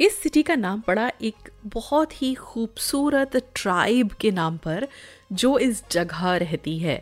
इस सिटी का नाम पड़ा एक बहुत ही खूबसूरत ट्राइब के नाम पर जो इस जगह रहती है।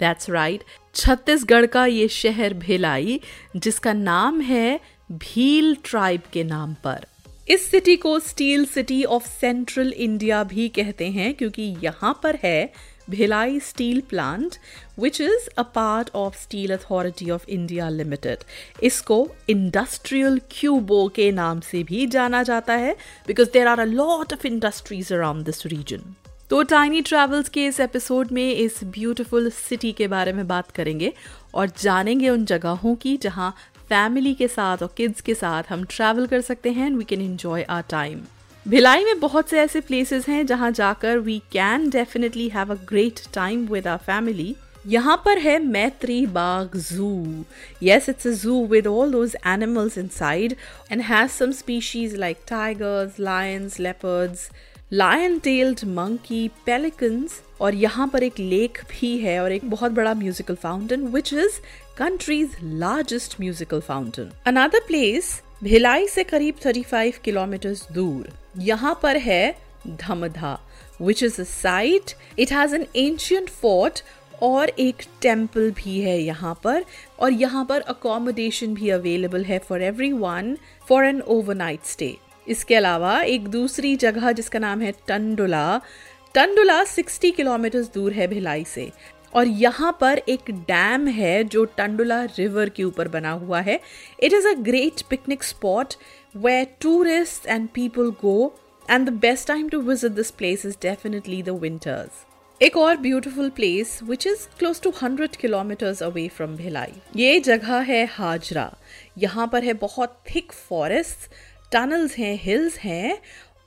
दैट्स राइट right, छत्तीसगढ़ का ये शहर भिलाई जिसका नाम है भील ट्राइब के नाम पर। इस सिटी को steel city of central India भी कहते हैं क्योंकि यहाँ पर है Bhilai steel plant which is a part of steel authority of India limited इसको इंडस्ट्रियल क्यूबो के नाम से भी जाना जाता है because there are a lot of industries around this region तो टाइनी ट्रैवल्स के इस एपिसोड में इस ब्यूटीफुल सिटी के बारे में बात करेंगे, और जानेंगे उन जगहों की जहाँ फैमिली के साथ और किड्स के साथ हम ट्रैवल कर सकते हैं and we can enjoy our time Bhilai में बहुत से ऐसे प्लेसेस हैं जहाँ जाकर we can definitely have a great time with our family यहाँ पर है मैत्री बाग जू yes, it's a zoo with all those animals inside and has some species like tigers, lions, leopards lion tailed monkey, pelicans और यहाँ पर एक lake भी है और एक बहुत बड़ा musical fountain which is country's largest musical fountain another place Bhilai से करीब 35 किलोमीटर दूर. यहाँ पर है Dhamdha which is a site it has an ancient fort और एक टेंपल भी है यहाँ पर और यहाँ पर अकोमोडेशन भी अवेलेबल है for everyone for an overnight stay इसके अलावा एक दूसरी जगह जिसका नाम है टंडुला. टंडुला 60 किलोमीटर दूर है भिलाई से. और यहाँ पर एक डैम है जो टंडुला रिवर के ऊपर बना हुआ है। It is a great picnic spot way tourist and people go and the best time to visit this place is definitely the winters एक और beautiful place which is close to hundred kilometres away from Bhilai ये जगह है हाजरा। यहाँ पर है बहुत thick forest tunnels हैं हिल्स हैं,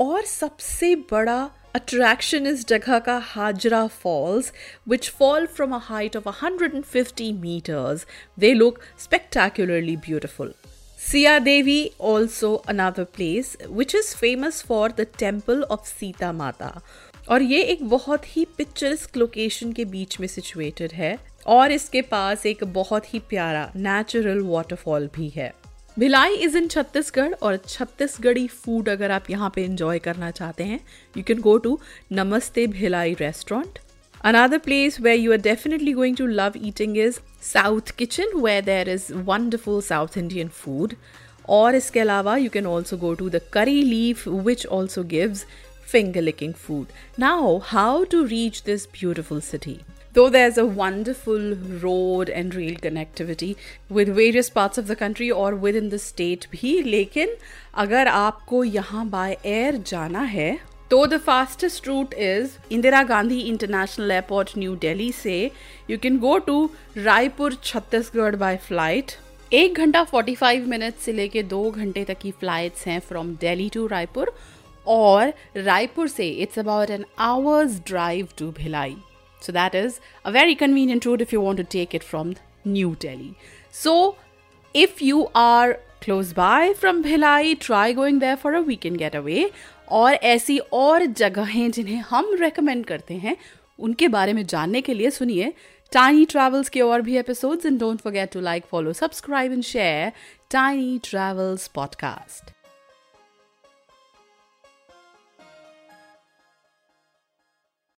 और सबसे बड़ा अट्रैक्शन इस जगह का Hajra falls which fall from a height of 150 metres they look spectacularly beautiful Siya Devi also another place which is famous for the temple of Sita Mata और ये एक बहुत ही पिक्चरस्क लोकेशन के बीच में सिचुएटेड है। और इसके पास एक बहुत ही प्यारा नेचुरल वाटरफॉल भी है। भिलाई इज़ इन छत्तीसगढ़ और छत्तीसगढ़ी फ़ूड अगर आप यहाँ पे एंजॉय करना चाहते हैं you can go to Namaste Bhilai restaurant Another place where you are definitely going to love eating is South Kitchen, where there is wonderful South Indian food. और इसके अलावा you can also go to the curry leaf, which also gives finger licking food. Now, how to reach this beautiful city? Though there's a wonderful road and rail connectivity with various parts of the country or within the state भी, लेकिन अगर आपको यहाँ by air जाना है तो the fastest route is Indira Gandhi international airport new Delhi से you can go to Raipur Chhattisgarh by flight एक घंटा 45 मिनट से लेके दो घंटे तक की फ्लाइट्स हैं फ्रॉम दिल्ली टू रायपुर और रायपुर से it's about an hours drive to Bhilai So that is a very convenient route if you want to take it from New Delhi. So if you are close by from Bhilai, try going there for a weekend getaway. और ऐसी और जगहें जिन्हें हम recommend करते हैं उनके बारे में जानने के लिए सुनिए टाइनी ट्रैवल्स के और भी episodes and don't forget to like follow subscribe and share Tiny Travels podcast